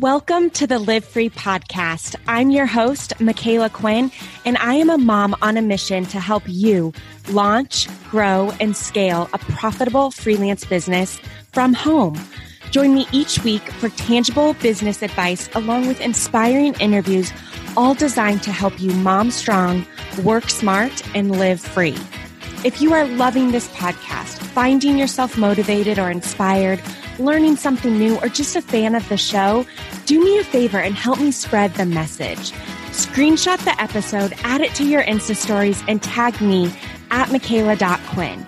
Welcome to the Live Free podcast. I'm your host, Micala Quinn, and I am a mom on a mission to help you launch, grow, and scale a profitable freelance business from home. Join me each week for tangible business advice along with inspiring interviews, all designed to help you mom strong, work smart, and live free. If you are loving this podcast, finding yourself motivated or inspired, learning something new, or just a fan of the show, do me a favor and help me spread the message. Screenshot the episode, add it to your Insta stories, and tag me at Micala.Quinn.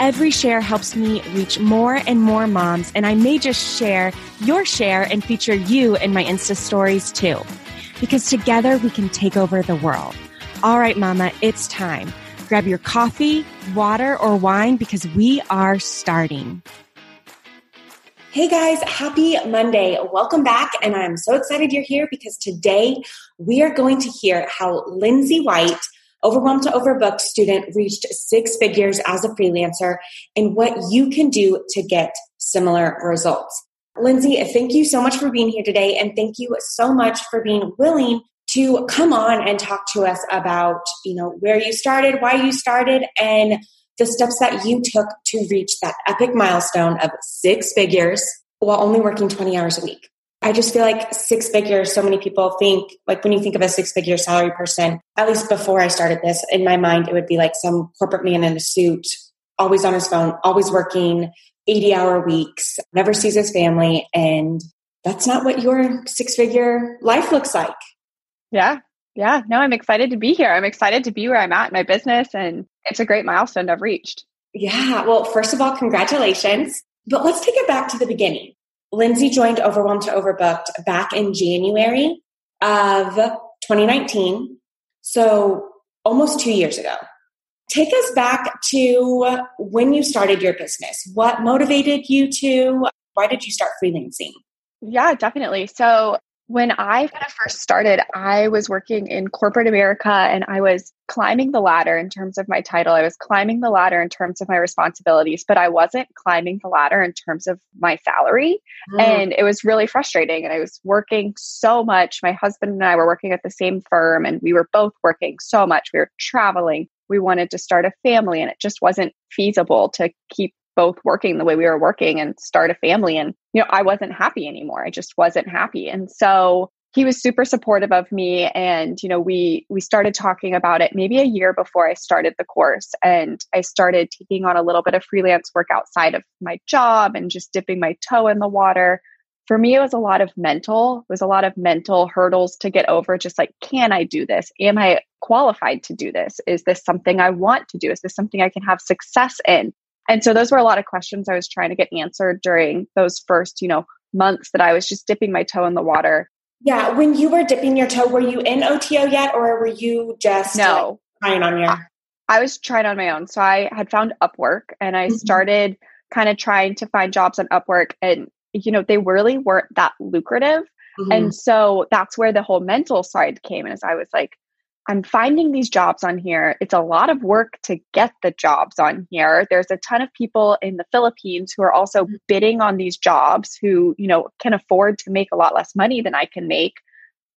Every share helps me reach more and more moms, and I may just share your share and feature you in my Insta stories too. Because together we can take over the world. All right, Mama, it's time. Grab your coffee, water, or wine because we are starting. Hey guys, happy Monday. Welcome back. And I'm so excited you're here because today we are going to hear how Lindsay White, overwhelmed to overbooked student, reached six figures as a freelancer and what you can do to get similar results. Lindsay, thank you so much for being here today. And thank you so much for being willing to come on and talk to us about, you know, where you started, why you started, and the steps that you took to reach that epic milestone of six figures while only working 20 hours a week. I just feel like six figures, so many people think, like when you think of a six figure salary person, at least before I started this, in my mind, it would be like some corporate man in a suit, always on his phone, always working 80 hour weeks, never sees his family. And that's not what your six figure life looks like. Yeah. Yeah. No, I'm excited to be here. I'm excited to be where I'm at in my business and it's a great milestone I've reached. Yeah. Well, first of all, congratulations. But let's take it back to the beginning. Lindsay joined Overwhelmed to Overbooked back in January of 2019. So almost two years ago. Take us back to when you started your business. What motivated you to? Why did you start freelancing? Yeah, definitely. So when I kind of first started, I was working in corporate America and I was climbing the ladder in terms of my title. I was climbing the ladder in terms of my responsibilities, but I wasn't climbing the ladder in terms of my salary. Mm. And it was really frustrating. And I was working so much. My husband and I were working at the same firm and we were both working so much. We were traveling. We wanted to start a family and it just wasn't feasible to keep both working the way we were working and start a family. And, you know, I wasn't happy anymore. I just wasn't happy. And so he was super supportive of me. And, you know, we, we started talking about it maybe a year before I started the course. And I started taking on a little bit of freelance work outside of my job and just dipping my toe in the water. For me, it was a lot of mental, it was a lot of mental hurdles to get over. Just like, can I do this? Am I qualified to do this? Is this something I want to do? Is this something I can have success in? And so those were a lot of questions I was trying to get answered during those first, you know, months that I was just dipping my toe in the water. Yeah. When you were dipping your toe, were you in OTO yet or were you just no. Like, trying on your I, I was trying on my own. So I had found Upwork and I mm-hmm. started kind of trying to find jobs on Upwork and you know, they really weren't that lucrative. Mm-hmm. And so that's where the whole mental side came. And as I was like, I'm finding these jobs on here. It's a lot of work to get the jobs on here. There's a ton of people in the Philippines who are also mm-hmm. bidding on these jobs who, you know, can afford to make a lot less money than I can make.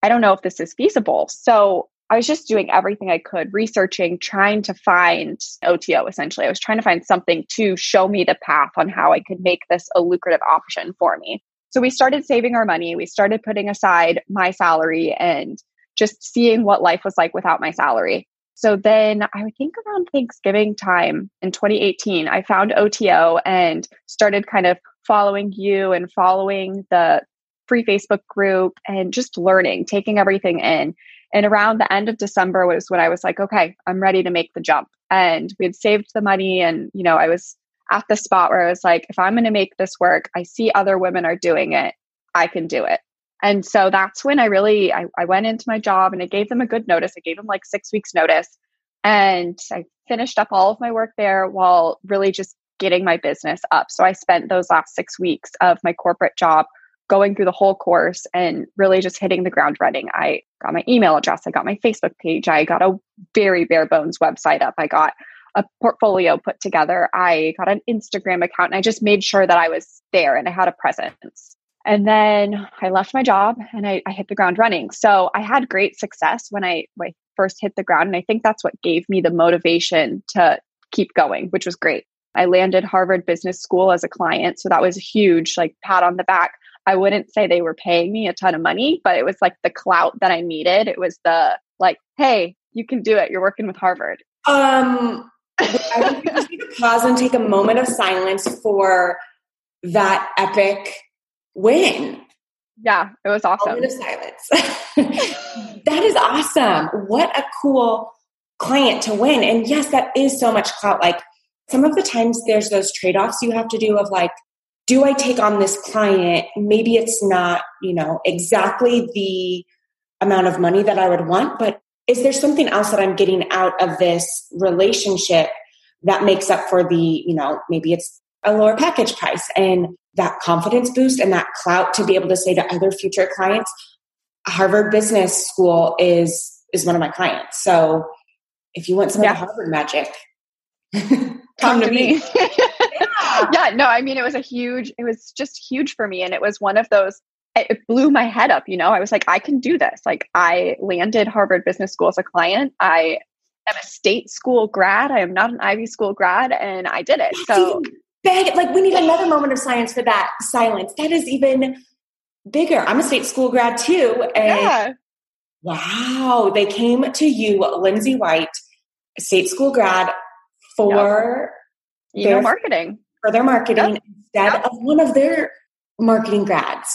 I don't know if this is feasible. So I was just doing everything I could, researching, trying to find OTO essentially. I was trying to find something to show me the path on how I could make this a lucrative option for me. So we started saving our money. We started putting aside my salary and just seeing what life was like without my salary. So then I would think around Thanksgiving time in 2018, I found OTO and started kind of following you and following the free Facebook group and just learning, taking everything in. And around the end of December was when I was like, okay, I'm ready to make the jump. And we had saved the money. And, you know, I was at the spot where I was like, if I'm going to make this work, I see other women are doing it, I can do it. And so that's when I really I, I went into my job and I gave them a good notice. I gave them like six weeks notice. And I finished up all of my work there while really just getting my business up. So I spent those last six weeks of my corporate job going through the whole course and really just hitting the ground running. I got my email address, I got my Facebook page, I got a very bare bones website up, I got a portfolio put together, I got an Instagram account, and I just made sure that I was there and I had a presence. And then I left my job and I, I hit the ground running. So I had great success when I, when I first hit the ground. And I think that's what gave me the motivation to keep going, which was great. I landed Harvard Business School as a client. So that was a huge, like, pat on the back. I wouldn't say they were paying me a ton of money, but it was like the clout that I needed. It was the, like, hey, you can do it. You're working with Harvard. Um, I just need to pause and take a moment of silence for that epic win. Yeah, it was awesome. Moment of silence. that is awesome. What a cool client to win. And yes, that is so much clout. Like some of the times there's those trade offs you have to do of like, do I take on this client? Maybe it's not, you know, exactly the amount of money that I would want, but is there something else that I'm getting out of this relationship that makes up for the, you know, maybe it's a lower package price and that confidence boost and that clout to be able to say to other future clients, Harvard Business School is is one of my clients. So if you want some yeah. of the Harvard magic, come to me. yeah. yeah, no, I mean it was a huge it was just huge for me and it was one of those it blew my head up, you know. I was like I can do this. Like I landed Harvard Business School as a client. I am a state school grad. I am not an Ivy School grad and I did it. So big. Like we need another moment of science for that silence. That is even bigger. I'm a state school grad too. And yeah. wow, they came to you, Lindsay White, state school grad, for yep. their marketing. For their marketing yep. instead yep. of one of their marketing grads.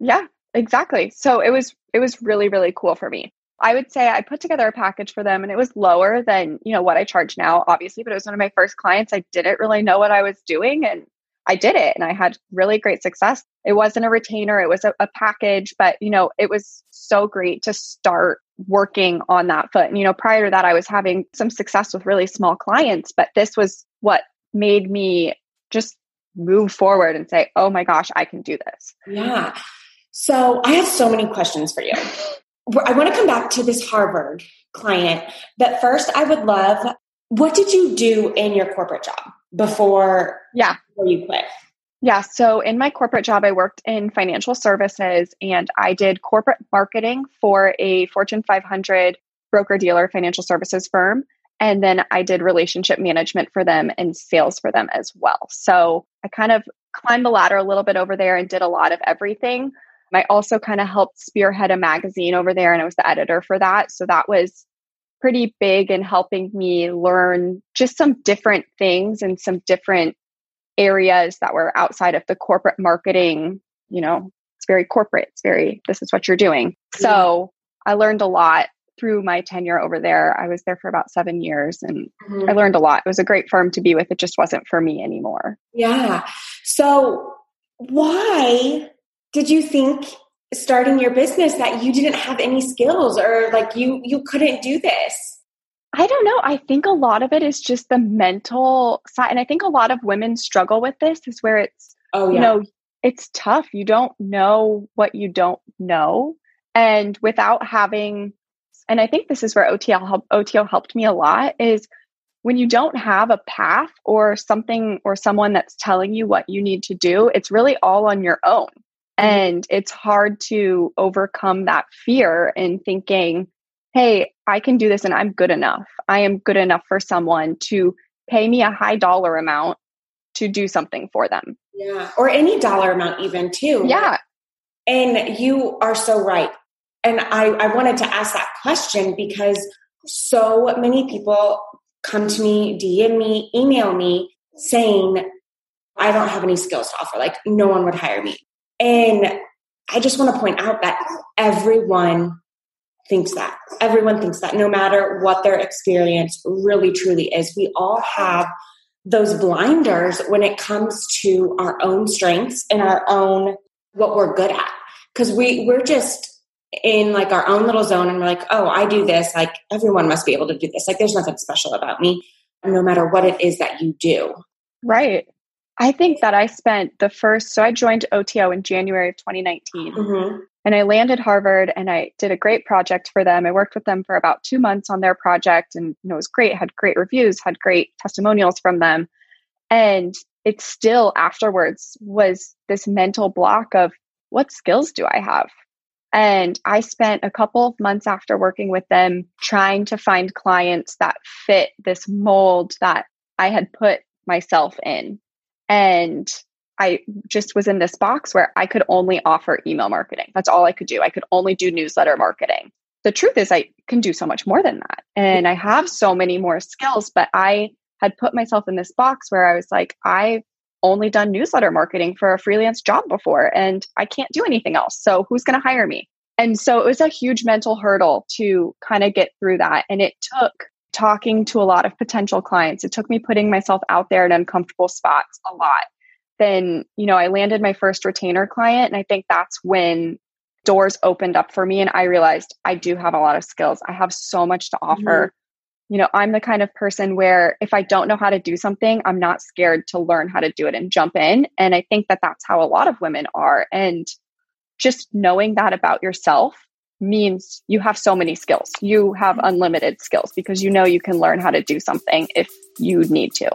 Yeah, exactly. So it was it was really, really cool for me. I would say I put together a package for them and it was lower than, you know, what I charge now, obviously, but it was one of my first clients. I didn't really know what I was doing and I did it and I had really great success. It wasn't a retainer, it was a, a package, but you know, it was so great to start working on that foot. And you know, prior to that I was having some success with really small clients, but this was what made me just move forward and say, "Oh my gosh, I can do this." Yeah. So, I have so many questions for you. I want to come back to this Harvard client, but first, I would love what did you do in your corporate job before, yeah. before you quit? Yeah, so in my corporate job, I worked in financial services and I did corporate marketing for a Fortune 500 broker dealer financial services firm. And then I did relationship management for them and sales for them as well. So I kind of climbed the ladder a little bit over there and did a lot of everything. I also kind of helped spearhead a magazine over there and I was the editor for that. So that was pretty big in helping me learn just some different things and some different areas that were outside of the corporate marketing. You know, it's very corporate, it's very, this is what you're doing. So I learned a lot through my tenure over there. I was there for about seven years and mm-hmm. I learned a lot. It was a great firm to be with. It just wasn't for me anymore. Yeah. So, why did you think starting your business that you didn't have any skills or like you you couldn't do this? I don't know. I think a lot of it is just the mental side. And I think a lot of women struggle with this is where it's, oh, yeah. you know, it's tough. You don't know what you don't know. And without having, and I think this is where OTL help, OTO helped me a lot is when you don't have a path or something or someone that's telling you what you need to do, it's really all on your own. Mm-hmm. And it's hard to overcome that fear and thinking, hey, I can do this and I'm good enough. I am good enough for someone to pay me a high dollar amount to do something for them. Yeah. Or any dollar amount, even too. Yeah. And you are so right. And I, I wanted to ask that question because so many people come to me, DM me, email me saying, I don't have any skills to offer. Like, no one would hire me. And I just want to point out that everyone thinks that. Everyone thinks that no matter what their experience really truly is. We all have those blinders when it comes to our own strengths and our own what we're good at. Cause we we're just in like our own little zone and we're like, oh, I do this. Like everyone must be able to do this. Like there's nothing special about me, no matter what it is that you do. Right. I think that I spent the first, so I joined OTO in January of 2019. Mm-hmm. And I landed Harvard and I did a great project for them. I worked with them for about two months on their project and you know, it was great, had great reviews, had great testimonials from them. And it still afterwards was this mental block of what skills do I have? And I spent a couple of months after working with them trying to find clients that fit this mold that I had put myself in. And I just was in this box where I could only offer email marketing. That's all I could do. I could only do newsletter marketing. The truth is, I can do so much more than that. And I have so many more skills, but I had put myself in this box where I was like, I've only done newsletter marketing for a freelance job before and I can't do anything else. So who's going to hire me? And so it was a huge mental hurdle to kind of get through that. And it took talking to a lot of potential clients. It took me putting myself out there in uncomfortable spots a lot. Then, you know, I landed my first retainer client. And I think that's when doors opened up for me. And I realized I do have a lot of skills. I have so much to offer. Mm-hmm you know, I'm the kind of person where if I don't know how to do something, I'm not scared to learn how to do it and jump in. And I think that that's how a lot of women are. And just knowing that about yourself means you have so many skills. You have unlimited skills because you know you can learn how to do something if you need to.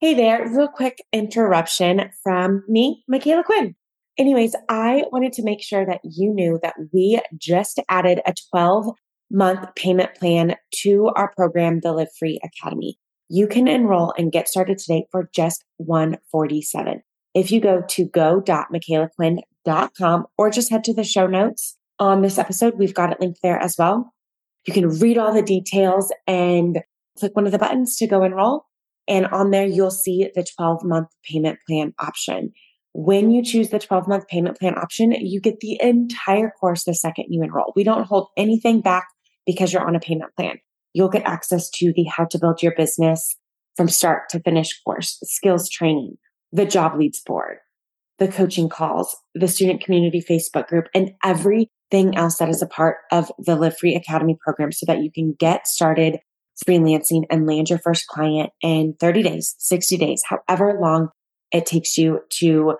Hey there, real quick interruption from me, Micala Quinn. Anyways, I wanted to make sure that you knew that we just added a 12 month payment plan to our program, the Live Free Academy. You can enroll and get started today for just 147. If you go to go.micalaquinn.com or just head to the show notes on this episode, we've got it linked there as well. You can read all the details and click one of the buttons to go enroll. And on there, you'll see the 12 month payment plan option. When you choose the 12 month payment plan option, you get the entire course the second you enroll. We don't hold anything back because you're on a payment plan. You'll get access to the how to build your business from start to finish course, skills training, the job leads board, the coaching calls, the student community Facebook group, and everything else that is a part of the Live Free Academy program so that you can get started freelancing and land your first client in 30 days, 60 days, however long it takes you to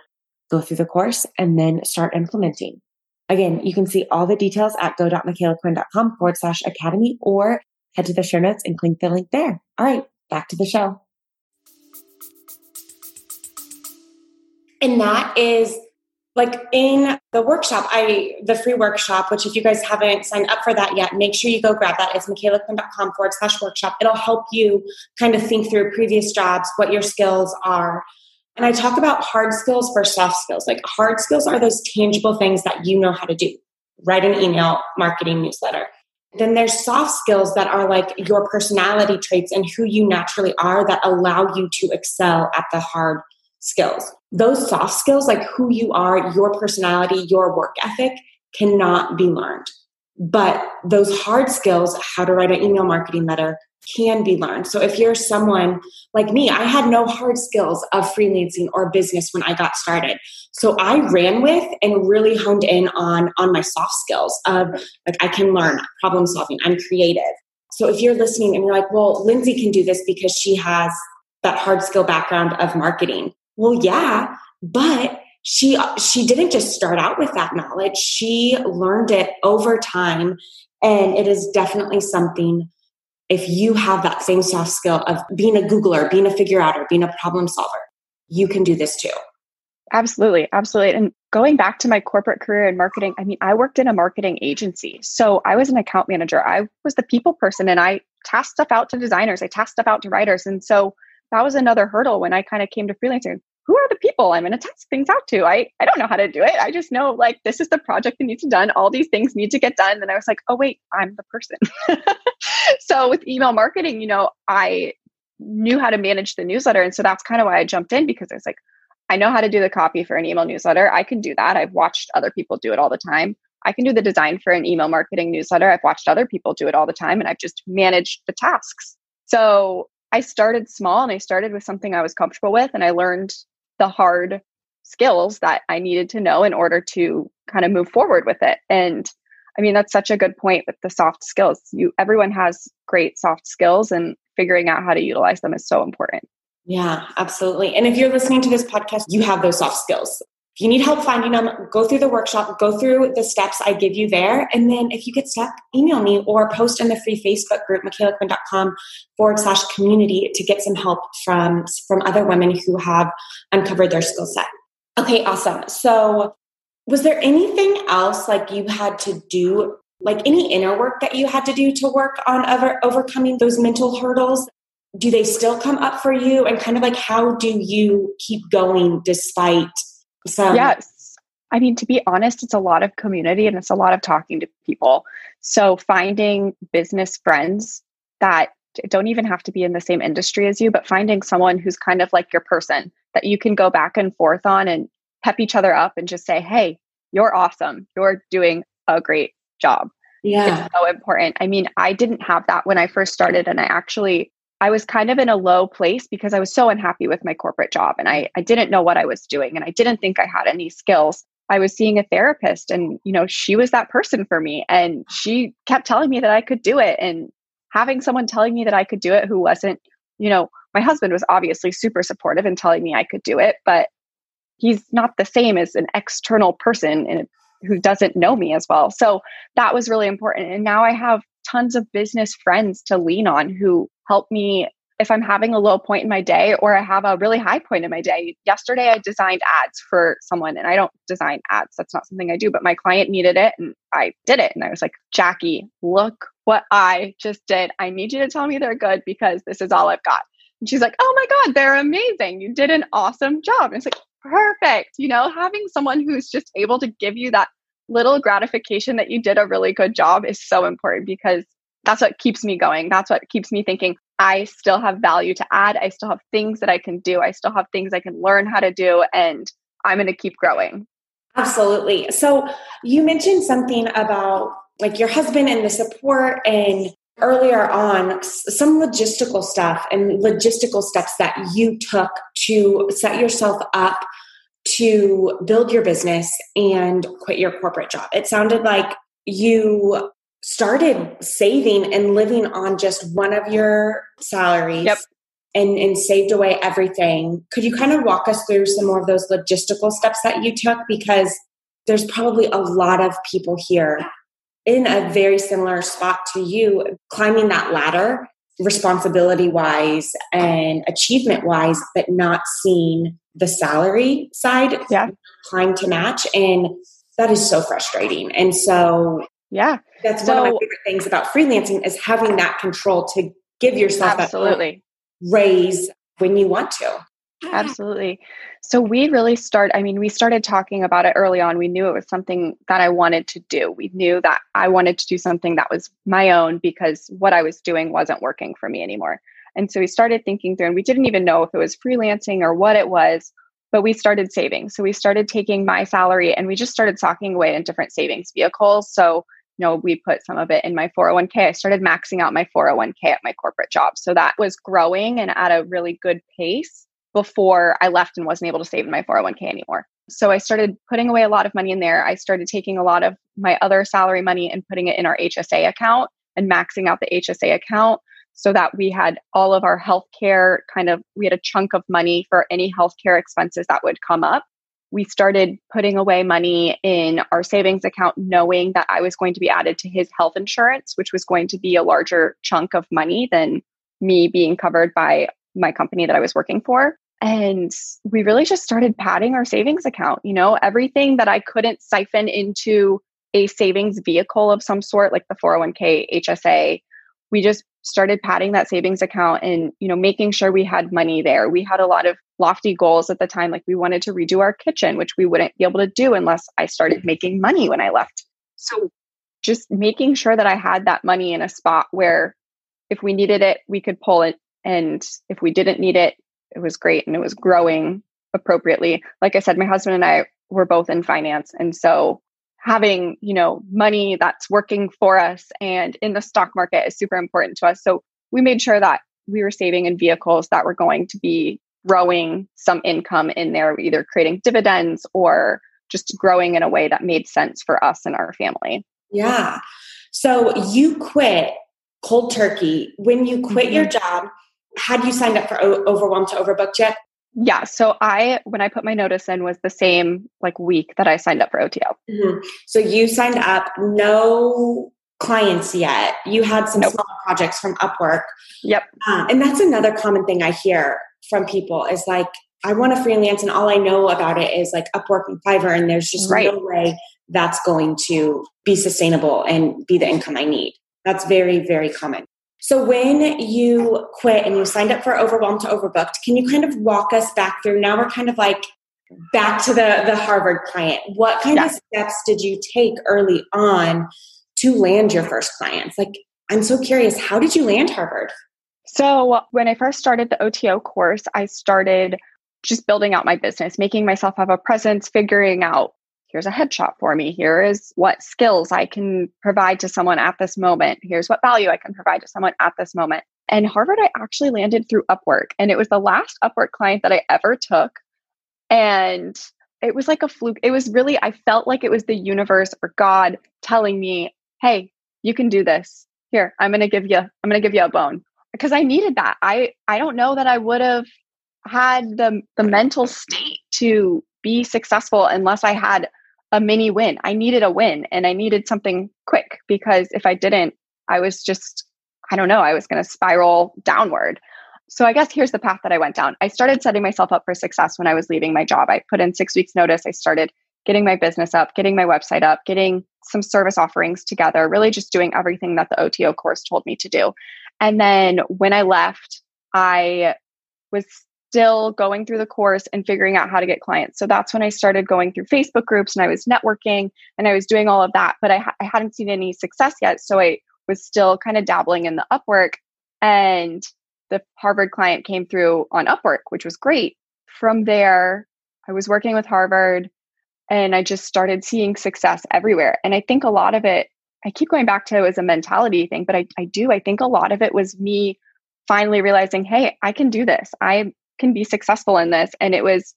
go through the course and then start implementing. Again, you can see all the details at go.micalaquinn.com forward slash academy or head to the show notes and click the link there. All right, back to the show. And that is like in the workshop, I the free workshop, which if you guys haven't signed up for that yet, make sure you go grab that. It's micalaquinn.com forward slash workshop. It'll help you kind of think through previous jobs, what your skills are, and I talk about hard skills versus soft skills. Like hard skills are those tangible things that you know how to do. Write an email, marketing newsletter. Then there's soft skills that are like your personality traits and who you naturally are that allow you to excel at the hard skills. Those soft skills, like who you are, your personality, your work ethic, cannot be learned. But those hard skills, how to write an email marketing letter, can be learned. So if you're someone like me, I had no hard skills of freelancing or business when I got started. So I ran with and really honed in on on my soft skills of like I can learn problem solving, I'm creative. So if you're listening and you're like, "Well, Lindsay can do this because she has that hard skill background of marketing." Well, yeah, but she she didn't just start out with that knowledge. She learned it over time and it is definitely something if you have that same soft skill of being a Googler, being a figure outer, being a problem solver, you can do this too. Absolutely. Absolutely. And going back to my corporate career in marketing, I mean, I worked in a marketing agency. So I was an account manager. I was the people person and I tasked stuff out to designers, I tasked stuff out to writers. And so that was another hurdle when I kind of came to freelancing who are the people I'm going to test things out to? I, I don't know how to do it. I just know like this is the project that needs to be done. All these things need to get done. And I was like, oh, wait, I'm the person. so with email marketing, you know, I knew how to manage the newsletter. And so that's kind of why I jumped in because I was like, I know how to do the copy for an email newsletter. I can do that. I've watched other people do it all the time. I can do the design for an email marketing newsletter. I've watched other people do it all the time and I've just managed the tasks. So I started small and I started with something I was comfortable with and I learned the hard skills that I needed to know in order to kind of move forward with it. And I mean, that's such a good point with the soft skills. You everyone has great soft skills and figuring out how to utilize them is so important. Yeah, absolutely. And if you're listening to this podcast, you have those soft skills. If you need help finding them, go through the workshop, go through the steps I give you there. And then if you get stuck, email me or post in the free Facebook group, micalaquinn.com forward slash community to get some help from, from other women who have uncovered their skill set. Okay, awesome. So was there anything else like you had to do, like any inner work that you had to do to work on over, overcoming those mental hurdles? Do they still come up for you? And kind of like, how do you keep going despite some? Yes. I mean, to be honest, it's a lot of community and it's a lot of talking to people. So finding business friends that don't even have to be in the same industry as you, but finding someone who's kind of like your person that you can go back and forth on and pep each other up and just say, hey, you're awesome. You're doing a great job. Yeah. It's so important. I mean, I didn't have that when I first started. And I actually, I was kind of in a low place because I was so unhappy with my corporate job and I, I didn't know what I was doing and I didn't think I had any skills. I was seeing a therapist and, you know, she was that person for me. And she kept telling me that I could do it. And having someone telling me that I could do it who wasn't, you know, my husband was obviously super supportive and telling me I could do it, but he's not the same as an external person and who doesn't know me as well. So that was really important. And now I have tons of business friends to lean on who help me if I'm having a low point in my day or I have a really high point in my day. Yesterday, I designed ads for someone, and I don't design ads. That's not something I do, but my client needed it and I did it. And I was like, Jackie, look what I just did. I need you to tell me they're good because this is all I've got. And she's like, oh my God, they're amazing. You did an awesome job. And it's like, perfect. You know, having someone who's just able to give you that little gratification that you did a really good job is so important because that's what keeps me going. That's what keeps me thinking I still have value to add. I still have things that I can do. I still have things I can learn how to do. And I'm going to keep growing. Absolutely. So you mentioned something about like your husband and the support and earlier on some logistical stuff and logistical steps that you took to set yourself up to build your business and quit your corporate job. It sounded like you started saving and living on just one of your salaries yep. and, and saved away everything. Could you kind of walk us through some more of those logistical steps that you took? Because there's probably a lot of people here in a very similar spot to you, climbing that ladder, responsibility wise and achievement wise, but not seeing the salary side yeah. climb to match. And that is so frustrating. And so, yeah, that's so, one of my favorite things about freelancing is having that control to give yourself absolutely raise when you want to. Absolutely. So we really start I mean we started talking about it early on. We knew it was something that I wanted to do. We knew that I wanted to do something that was my own because what I was doing wasn't working for me anymore. And so we started thinking through and we didn't even know if it was freelancing or what it was, but we started saving. So we started taking my salary and we just started socking away in different savings vehicles. So you know, we put some of it in my 401k. I started maxing out my 401k at my corporate job. So that was growing and at a really good pace before I left and wasn't able to save in my 401k anymore. So I started putting away a lot of money in there. I started taking a lot of my other salary money and putting it in our HSA account and maxing out the HSA account so that we had all of our healthcare kind of we had a chunk of money for any healthcare expenses that would come up. We started putting away money in our savings account knowing that I was going to be added to his health insurance, which was going to be a larger chunk of money than me being covered by my company that I was working for. And we really just started padding our savings account. You know, everything that I couldn't siphon into a savings vehicle of some sort, like the 401k, HSA, we just started padding that savings account and you know making sure we had money there we had a lot of lofty goals at the time like we wanted to redo our kitchen which we wouldn't be able to do unless i started making money when i left so just making sure that i had that money in a spot where if we needed it we could pull it and if we didn't need it it was great and it was growing appropriately. Like I said, my husband and I were both in finance. And so having, you know, money that's working for us and in the stock market is super important to us. So we made sure that we were saving in vehicles that were going to be growing some income in there, either creating dividends or just growing in a way that made sense for us and our family. Yeah. So you quit cold turkey. When you quit mm-hmm. your job, had you signed up for o- Overwhelmed to Overbooked yet? Yeah. So I, when I put my notice in, was the same like week that I signed up for OTO. Mm-hmm. So you signed up, no clients yet. You had some nope. small projects from Upwork. Yep. Uh, and that's another common thing I hear from people is like, I want to freelance and all I know about it is like Upwork and Fiverr, and there's just right. no way that's going to be sustainable and be the income I need. That's very, very common. So when you quit and you signed up for Overwhelmed to Overbooked, can you kind of walk us back through? Now we're kind of like back to the the Harvard client. What kind yeah. of steps did you take early on to land your first clients? Like I'm so curious, how did you land Harvard? So when I first started the OTO course, I started just building out my business, making myself have a presence, figuring out here's a headshot for me. Here is what skills I can provide to someone at this moment. Here's what value I can provide to someone at this moment. And Harvard, I actually landed through Upwork. And it was the last Upwork client that I ever took. And it was like a fluke. It was really, I felt like it was the universe or God telling me, hey, you can do this. Here, I'm to give you, I'm to give you a bone because I needed that. I, I don't know that I would have had the, the mental state to be successful unless I had a mini win. I needed a win and I needed something quick because if I didn't, I was just, I don't know, I was going to spiral downward. So I guess here's the path that I went down. I started setting myself up for success when I was leaving my job. I put in six weeks notice. I started getting my business up, getting my website up, getting some service offerings together, really just doing everything that the OTO course told me to do. And then when I left, I was still going through the course and figuring out how to get clients. So that's when I started going through Facebook groups and I was networking and I was doing all of that, but I, ha- I hadn't seen any success yet. So I was still kind of dabbling in the Upwork. And the Harvard client came through on Upwork, which was great. From there, I was working with Harvard and I just started seeing success everywhere. And I think a lot of it, I keep going back to it as a mentality thing, but I, I do. I think a lot of it was me finally realizing, hey, I can do this. I can be successful in this. And it was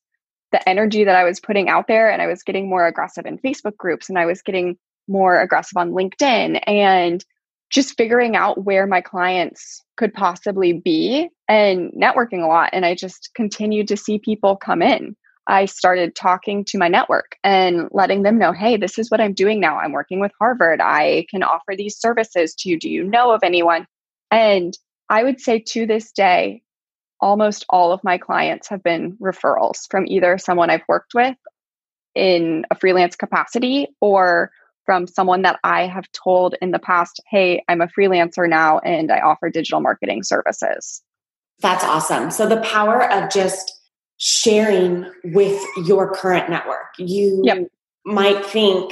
the energy that I was putting out there, and I was getting more aggressive in Facebook groups, and I was getting more aggressive on LinkedIn, and just figuring out where my clients could possibly be and networking a lot. And I just continued to see people come in. I started talking to my network and letting them know, hey, this is what I'm doing now. I'm working with Harvard. I can offer these services to you. Do you know of anyone? And I would say to this day, almost all of my clients have been referrals from either someone I've worked with in a freelance capacity or from someone that I have told in the past, hey, I'm a freelancer now and I offer digital marketing services. That's awesome. So the power of just sharing with your current network. You yep. might think,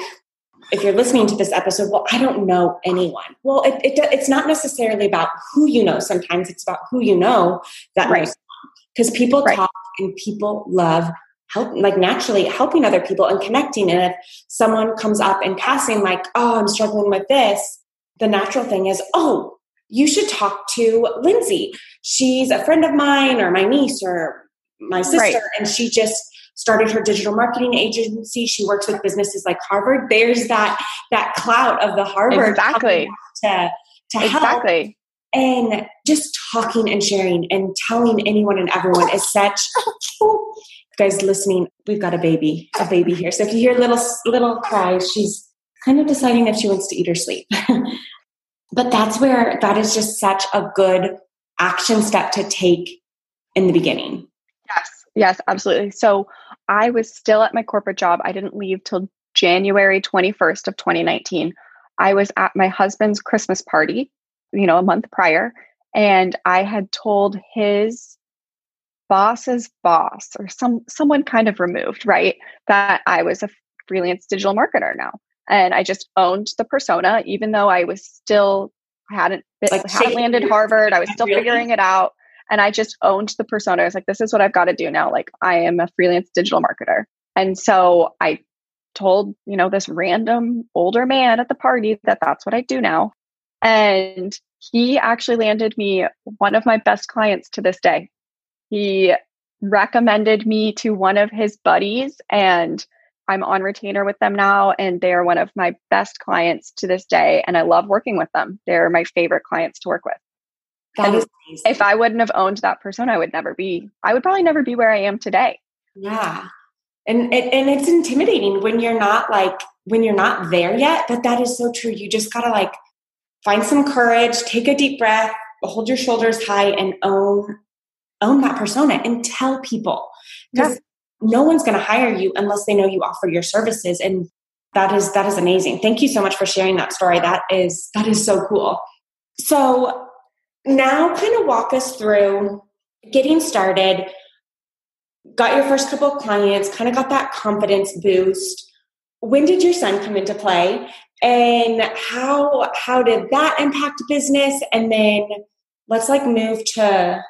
if you're listening to this episode, well, I don't know anyone. Well, it, it, it's not necessarily about who you know. Sometimes it's about who you know that right. knows. Because people right. talk and people love help, like naturally helping other people and connecting. And if someone comes up and passing, like, oh, I'm struggling with this, the natural thing is, oh, you should talk to Lindsay. She's a friend of mine or my niece or my sister, right. and she just started her digital marketing agency. She works with businesses like Harvard. There's that that clout of the Harvard exactly to to help. Exactly. And just talking and sharing and telling anyone and everyone is such. guys listening, we've got a baby, a baby here. So if you hear little little cries, she's kind of deciding if she wants to eat or sleep. but that's where that is just such a good action step to take in the beginning. Yes, yes, absolutely. So I was still at my corporate job. I didn't leave till January 21st of 2019. I was at my husband's Christmas party, you know, a month prior, and I had told his boss's boss or some someone kind of removed, right, that I was a freelance digital marketer now. And I just owned the persona, even though I was still hadn't like, hadn't landed Harvard. I was still really? figuring it out and I just owned the persona. I was like, this is what I've got to do now. Like, I am a freelance digital marketer. And so I told, you know, this random older man at the party that that's what I do now. And he actually landed me one of my best clients to this day. He recommended me to one of his buddies, and I'm on retainer with them now. And they are one of my best clients to this day. And I love working with them. They're my favorite clients to work with. Is if I wouldn't have owned that persona, I would never be, I would probably never be where I am today. Yeah. And, and, and it's intimidating when you're not like, when you're not there yet, but that is so true. You just got to like find some courage, take a deep breath, hold your shoulders high and own, own that persona and tell people. Because yeah. no one's going to hire you unless they know you offer your services. And that is, that is amazing. Thank you so much for sharing that story. That is, that is so cool. So now kind of walk us through getting started. Got your first couple of clients kind of got that confidence boost. When did your son come into play? And how how did that impact business? And then let's like move to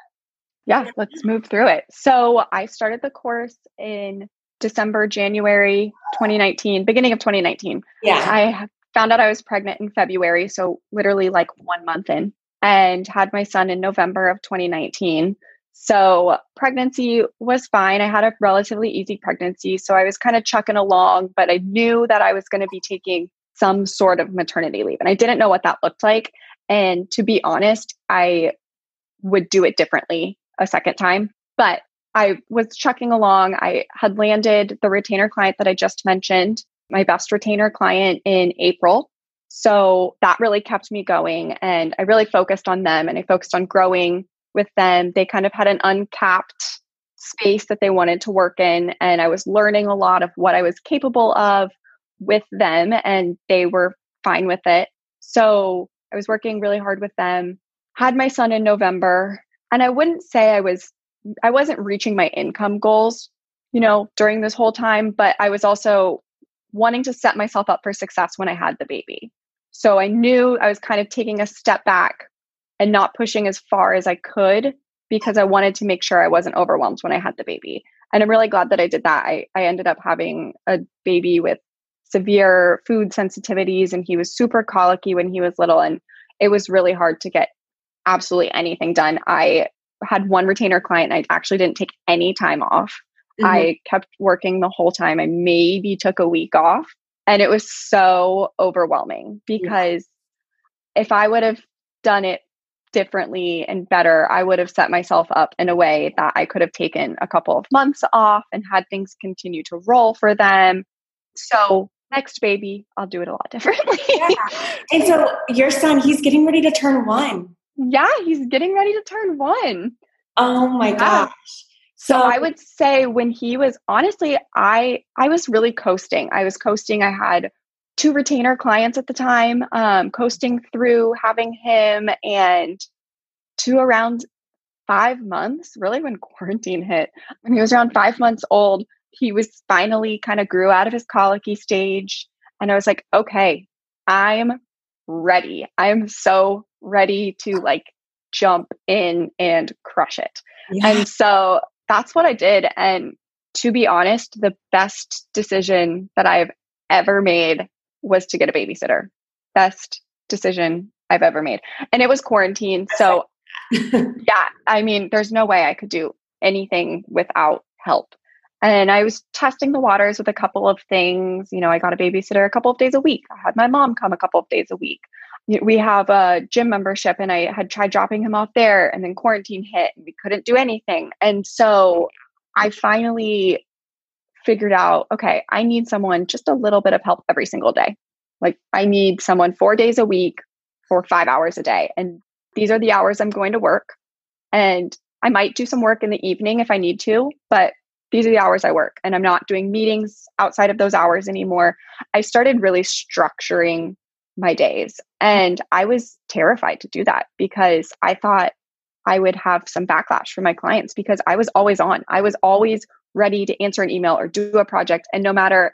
yeah let's move through it. So i started the course in december january 2019 beginning of 2019 yeah. I found out i was pregnant in february so literally like one month in and had my son in November of 2019. So pregnancy was fine. I had a relatively easy pregnancy. So I was kind of chucking along, but I knew that I was going to be taking some sort of maternity leave. And I didn't know what that looked like. And to be honest, I would do it differently a second time. But I was chucking along. I had landed the retainer client that I just mentioned, my best retainer client in April. So that really kept me going. And I really focused on them and I focused on growing with them. They kind of had an uncapped space that they wanted to work in. And I was learning a lot of what I was capable of with them, and they were fine with it. So I was working really hard with them. Had my son in November, and I wouldn't say I was I wasn't reaching my income goals, you know, during this whole time, but I was also wanting to set myself up for success when I had the baby. So I knew I was kind of taking a step back and not pushing as far as I could because I wanted to make sure I wasn't overwhelmed when I had the baby. And I'm really glad that I did that. I, I ended up having a baby with severe food sensitivities and he was super colicky when he was little and it was really hard to get absolutely anything done. I had one retainer client and I actually didn't take any time off. Mm-hmm. I kept working the whole time. I maybe took a week off. And it was so overwhelming because yeah. if I would have done it differently and better, I would have set myself up in a way that I could have taken a couple of months off and had things continue to roll for them. So, next baby, I'll do it a lot differently. yeah. And so, your son, he's getting ready to turn one. Yeah, he's getting ready to turn one. Oh my yeah. gosh. So I would say when he was honestly, I I was really coasting. I was coasting. I had two retainer clients at the time, um, coasting through having him and to around five months, really when quarantine hit. When he was around five months old, he was finally kind of grew out of his colicky stage. And I was like, okay, I'm ready. I'm so ready to like jump in and crush it. Yeah. And so that's what I did. And to be honest, the best decision that I've ever made was to get a babysitter. Best decision I've ever made. And it was quarantine. So, yeah, I mean, there's no way I could do anything without help. And I was testing the waters with a couple of things. You know, I got a babysitter a couple of days a week. I had my mom come a couple of days a week. We have a gym membership, and I had tried dropping him off there, and then quarantine hit, and we couldn't do anything. And so I finally figured out okay, I need someone just a little bit of help every single day. Like, I need someone four days a week for five hours a day. And these are the hours I'm going to work. And I might do some work in the evening if I need to, but these are the hours I work and I'm not doing meetings outside of those hours anymore. I started really structuring my days and I was terrified to do that because I thought I would have some backlash from my clients because I was always on. I was always ready to answer an email or do a project. And no matter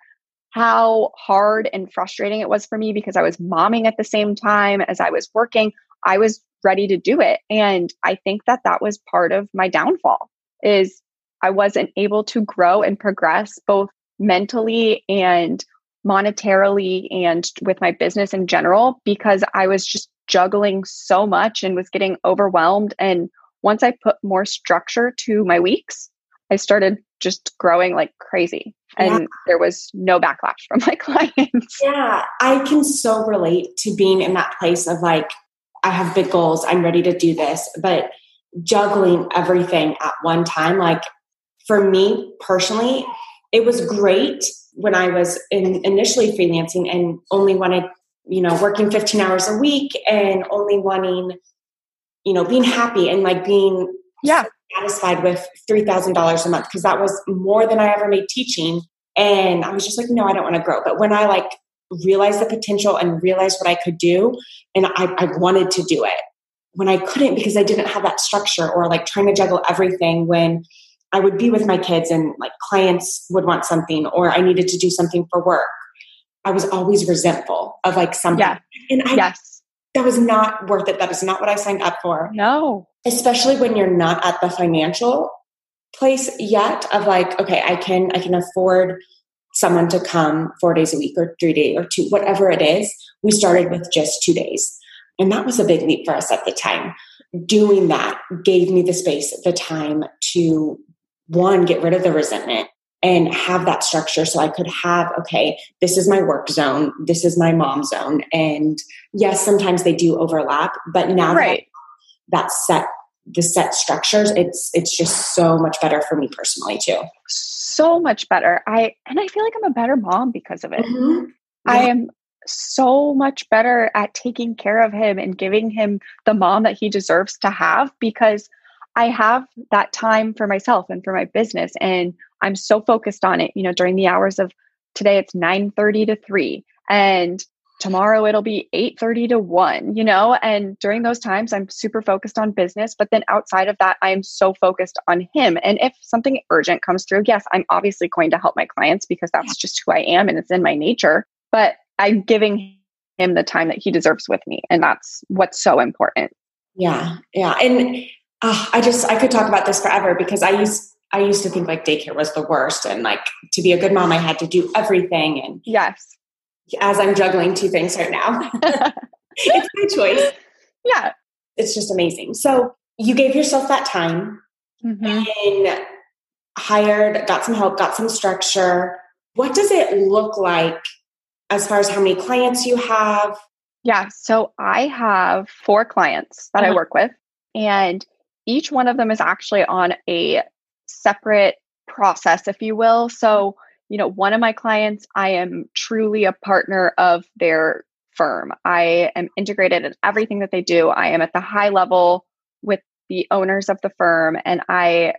how hard and frustrating it was for me because I was momming at the same time as I was working, I was ready to do it. And I think that that was part of my downfall is I wasn't able to grow and progress both mentally and monetarily and with my business in general because I was just juggling so much and was getting overwhelmed. And once I put more structure to my weeks, I started just growing like crazy. And yeah. there was no backlash from my clients. Yeah, I can so relate to being in that place of like, I have big goals. I'm ready to do this. But juggling everything at one time, like for me personally, it was great when I was in initially freelancing and only wanted, you know, working 15 hours a week and only wanting, you know, being happy and like being yeah satisfied with $3,000 a month because that was more than I ever made teaching. And I was just like, no, I don't want to grow. But when I like realized the potential and realized what I could do, and I, I wanted to do it when I couldn't because I didn't have that structure or like trying to juggle everything when I would be with my kids and like clients would want something or I needed to do something for work. I was always resentful of like something. Yeah. And I, yes. that was not worth it. That is not what I signed up for. No. Especially when you're not at the financial place yet of like, okay, I can, I can afford someone to come four days a week or three days or two, whatever it is. We started with just two days. And that was a big leap for us at the time. Doing that gave me the space, the time to one, get rid of the resentment and have that structure so I could have, okay, this is my work zone, this is my mom zone. And yes, sometimes they do overlap, but now right. that, that set the set structures, it's it's just so much better for me personally too. So much better. I and I feel like I'm a better mom because of it. Mm-hmm. Yeah. I am so much better at taking care of him and giving him the mom that he deserves to have because I have that time for myself and for my business and I'm so focused on it, you know, during the hours of today it's 9:30 to 3 and tomorrow it'll be 8:30 to 1, you know, and during those times I'm super focused on business, but then outside of that I am so focused on him. And if something urgent comes through, yes, I'm obviously going to help my clients because that's just who I am and it's in my nature, but I'm giving him the time that he deserves with me and that's what's so important. Yeah. Yeah. And oh, I just I could talk about this forever because I used I used to think like daycare was the worst and like to be a good mom I had to do everything and yes. as I'm juggling two things right now it's my choice. Yeah. It's just amazing. So you gave yourself that time mm-hmm. and hired got some help got some structure. What does it look like as far as how many clients you have? Yeah so I have four clients that uh-huh. I work with and each one of them is actually on a separate process, if you will. So, mm-hmm. you know, one of my clients, I am truly a partner of their firm. I am integrated in everything that they do. I am at the high level with the owners of the firm and I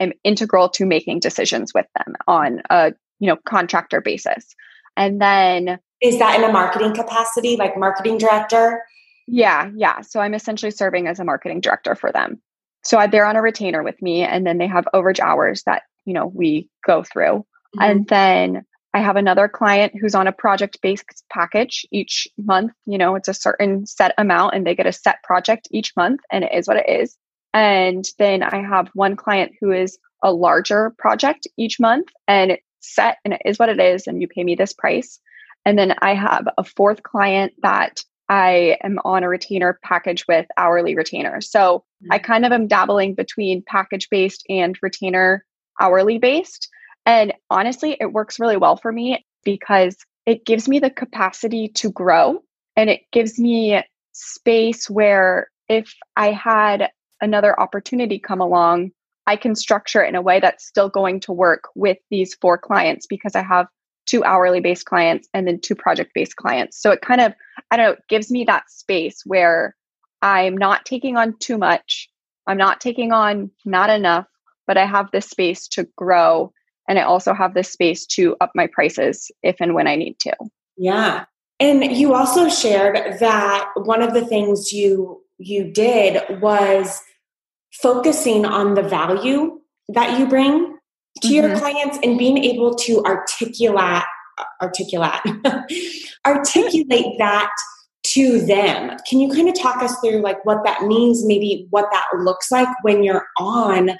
am integral to making decisions with them on a, you know, contractor basis. And then is that in a marketing capacity like marketing director? Yeah, yeah. So I'm essentially serving as a marketing director for them so they're on a retainer with me and then they have overage hours that you know we go through. Mm-hmm. and then i have another client who's on a project based package each month you know it's a certain set amount and they get a set project each month and it is what it is. And then i have one client who is a larger project each month and it's set and it is what it is and you pay me this price. And then i have a fourth client that I am on a retainer package with hourly retainer. So mm-hmm. I kind of am dabbling between package based and retainer hourly based. And honestly, it works really well for me because it gives me the capacity to grow and it gives me space where if I had another opportunity come along, I can structure it in a way that's still going to work with these four clients because I have two hourly based clients and then two project based clients. So it kind of, I don't know, gives me that space where I'm not taking on too much. I'm not taking on not enough, but I have this space to grow. And I also have this space to up my prices if and when I need to. Yeah. And you also shared that one of the things you you did was focusing on the value that you bring to mm-hmm. your clients and being able to articulate articulate articulate that to them. Can you kind of talk us through like what that means maybe what that looks like when you're on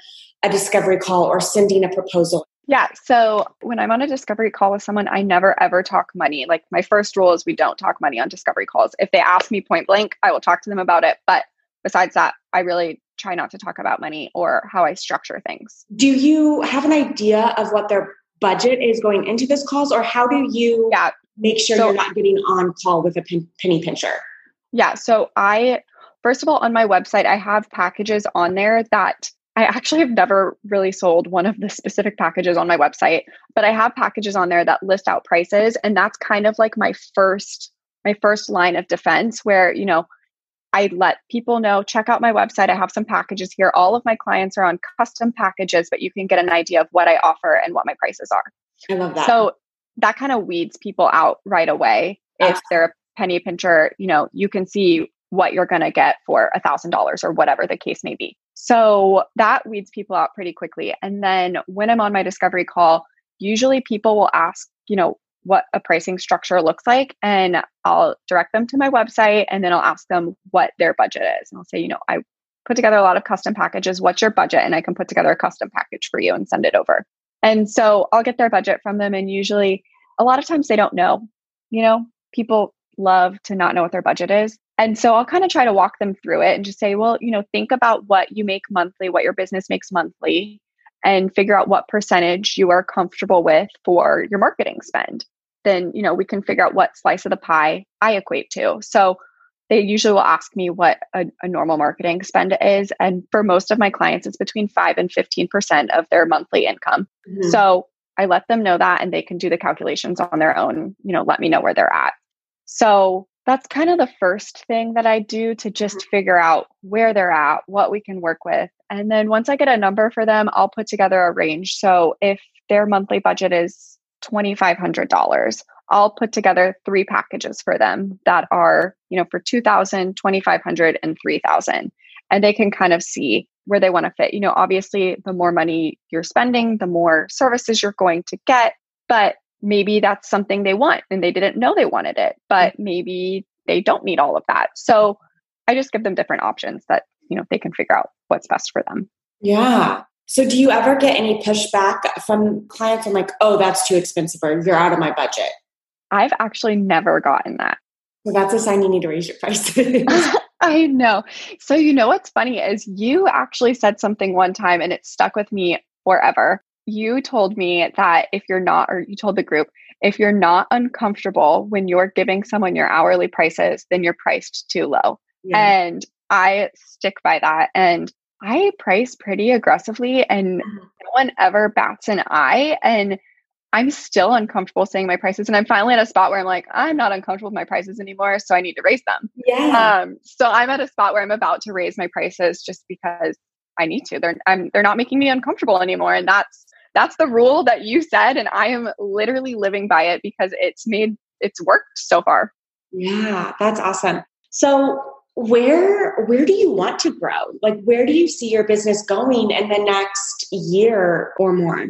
a discovery call or sending a proposal? Yeah so when i'm on a discovery call with someone i never ever talk money. Like my first rule is we don't talk money on discovery calls. If they ask me point blank i will talk to them about it. But besides that i really try not to talk about money or how I structure things. Do you have an idea of what their budget is going into this calls or how do you yeah. make sure so, you're not getting on call with a penny pincher? Yeah, so I first of all, on my website, I have packages on there that I actually have never really sold one of the specific packages on my website, but I have packages on there that list out prices. And that's kind of like my first, my first line of defense where, you know, I let people know, check out my website. I have some packages here. All of my clients are on custom packages, but you can get an idea of what I offer and what my prices are. I love that. So that kind of weeds people out right away. If ah. they're a penny pincher, you know, you can see what you're going to get for a thousand dollars or whatever the case may be. So that weeds people out pretty quickly. And then when I'm on my discovery call, usually people will ask, you know, what a pricing structure looks like. And I'll direct them to my website and then I'll ask them what their budget is. And I'll say, you know, I put together a lot of custom packages. What's your budget? And I can put together a custom package for you and send it over. And so I'll get their budget from them. And usually, a lot of times they don't know. You know, people love to not know what their budget is. And so I'll kind of try to walk them through it and just say, well, you know, think about what you make monthly, what your business makes monthly, and figure out what percentage you are comfortable with for your marketing spend. Then, you know, we can figure out what slice of the pie I equate to. So they usually will ask me what a, a, normal marketing spend is. And for most of my clients, it's between 5 and 15% of their monthly income. Mm-hmm. So I let them know that and they can do the calculations on their own, you know, let me know where they're at. So that's kind of the first thing that I do to just mm-hmm. figure out where they're at, what we can work with. And then once I get a number for them, I'll put together a range. So if their monthly budget is $2,500, I'll put together three packages for them that are, you know, for 2000, 2500 and 3000 and they can kind of see where they want to fit. You know, obviously the more money you're spending, the more services you're going to get, but maybe that's something they want and they didn't know they wanted it, but mm-hmm. maybe they don't need all of that. So I just give them different options that, you know, they can figure out what's best for them. Yeah. So do you ever get any pushback from clients on like, oh, that's too expensive or you're out of my budget? I've actually never gotten that. Well, that's a sign you need to raise your prices. I know. So, you know what's funny is you actually said something one time and it stuck with me forever. You told me that if you're not, or you told the group, if you're not uncomfortable when you're giving someone your hourly prices, then you're priced too low. Yeah. And I stick by that. And I price pretty aggressively, and mm-hmm. no one ever bats an eye. And I'm still uncomfortable saying my prices. And I'm finally at a spot where I'm like, I'm not uncomfortable with my prices anymore. So I need to raise them. Yeah. Um, so I'm at a spot where I'm about to raise my prices just because I need to. They're I'm they're not making me uncomfortable anymore. And that's that's the rule that you said. And I am literally living by it because it's made it's worked so far. Yeah, that's awesome. So where where do you want to grow? Like where do you see your business going in the next year or more?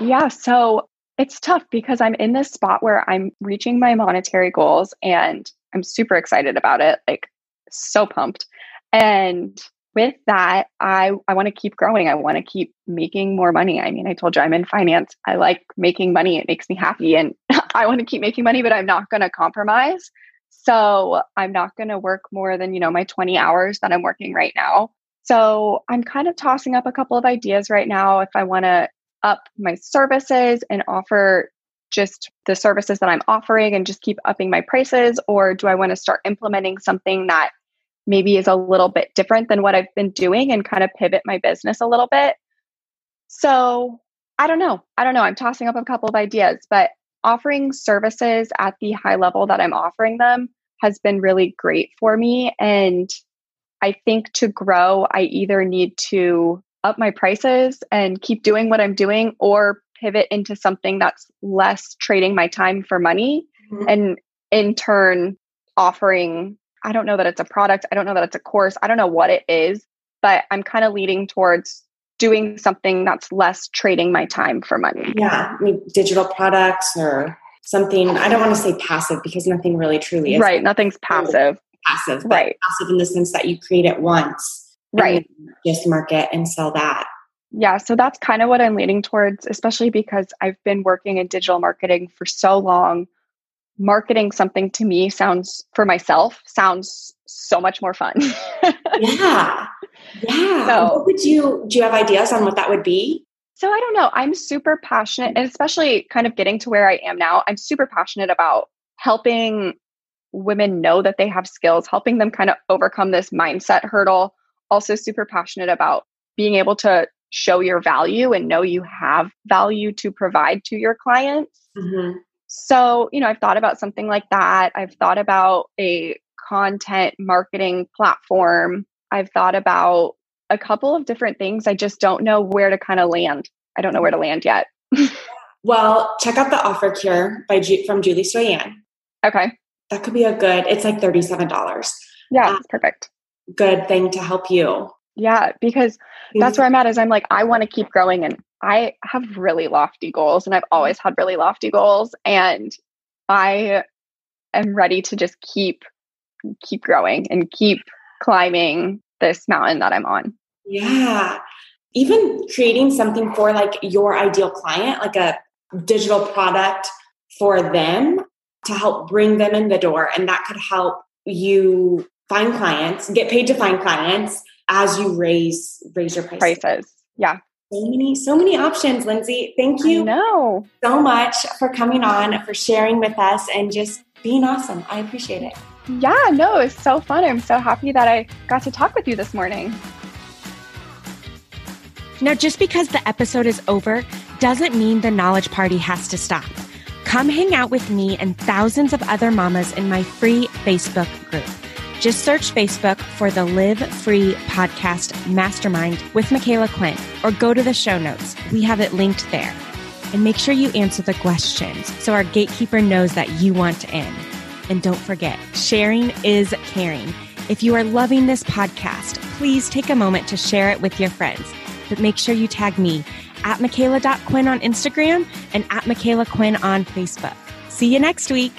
Yeah, so it's tough because I'm in this spot where I'm reaching my monetary goals and I'm super excited about it, like so pumped. And with that, I, I want to keep growing. I want to keep making more money. I mean, I told you I'm in finance. I like making money. It makes me happy and I want to keep making money, but I'm not going to compromise. So I'm not going to work more than, you know, my 20 hours that I'm working right now. So I'm kind of tossing up a couple of ideas right now if I want to up my services and offer just the services that I'm offering and just keep upping my prices? Or do I want to start implementing something that maybe is a little bit different than what I've been doing and kind of pivot my business a little bit? So I don't know. I don't know. I'm tossing up a couple of ideas, but offering services at the high level that I'm offering them has been really great for me. And I think to grow, I either need to up my prices and keep doing what I'm doing or pivot into something that's less trading my time for money mm-hmm. and in turn offering I don't know that it's a product, I don't know that it's a course, I don't know what it is, but I'm kind of leading towards doing something that's less trading my time for money. Yeah, I mean, digital products or something. I don't want to say passive because nothing really truly is. Right, nothing's passive. Passive, right? Passive in the sense that you create it once right just market and sell that yeah so that's kind of what i'm leaning towards especially because i've been working in digital marketing for so long marketing something to me sounds for myself sounds so much more fun yeah yeah so, what would you do you have ideas on what that would be so i don't know i'm super passionate and especially kind of getting to where i am now i'm super passionate about helping women know that they have skills, helping them kind of overcome this mindset hurdle. Also, super passionate about being able to show your value and know you have value to provide to your clients. Mm-hmm. So, you know, I've thought about something like that. I've thought about a content marketing platform. I've thought about a couple of different things. I just don't know where to kind of land. I don't know where to land yet. well, check out the Offer Cure by Ju- from Julie Stoian. Okay. That could be a good. It's like thirty seven dollars. Yeah, um, perfect. Good thing to help you. Yeah, because that's where I'm at. Is I'm like I want to keep growing, and I have really lofty goals, and I've always had really lofty goals, and I am ready to just keep keep growing and keep climbing this mountain that I'm on. Yeah. Even creating something for like your ideal client, like a digital product for them to help bring them in the door. And that could help you find clients, get paid to find clients as you raise raise your prices. prices. Yeah. So many, so many options, Lindsay. Thank you so much for coming on, for sharing with us, and just being awesome. I appreciate it. Yeah, no, it's so fun. I'm so happy that I got to talk with you this morning. Now, just because the episode is over doesn't mean the knowledge party has to stop. Come hang out with me and thousands of other mamas in my free Facebook group. Just search Facebook for the Live Free Podcast Mastermind with Micala Quinn or go to the show notes. We have it linked there. And make sure you answer the questions so our gatekeeper knows that you want in. And don't forget, sharing is caring. If you are loving this podcast, please take a moment to share it with your friends. But make sure you tag me at Micala.Quinn on Instagram and at Micala Quinn on Facebook. See you next week.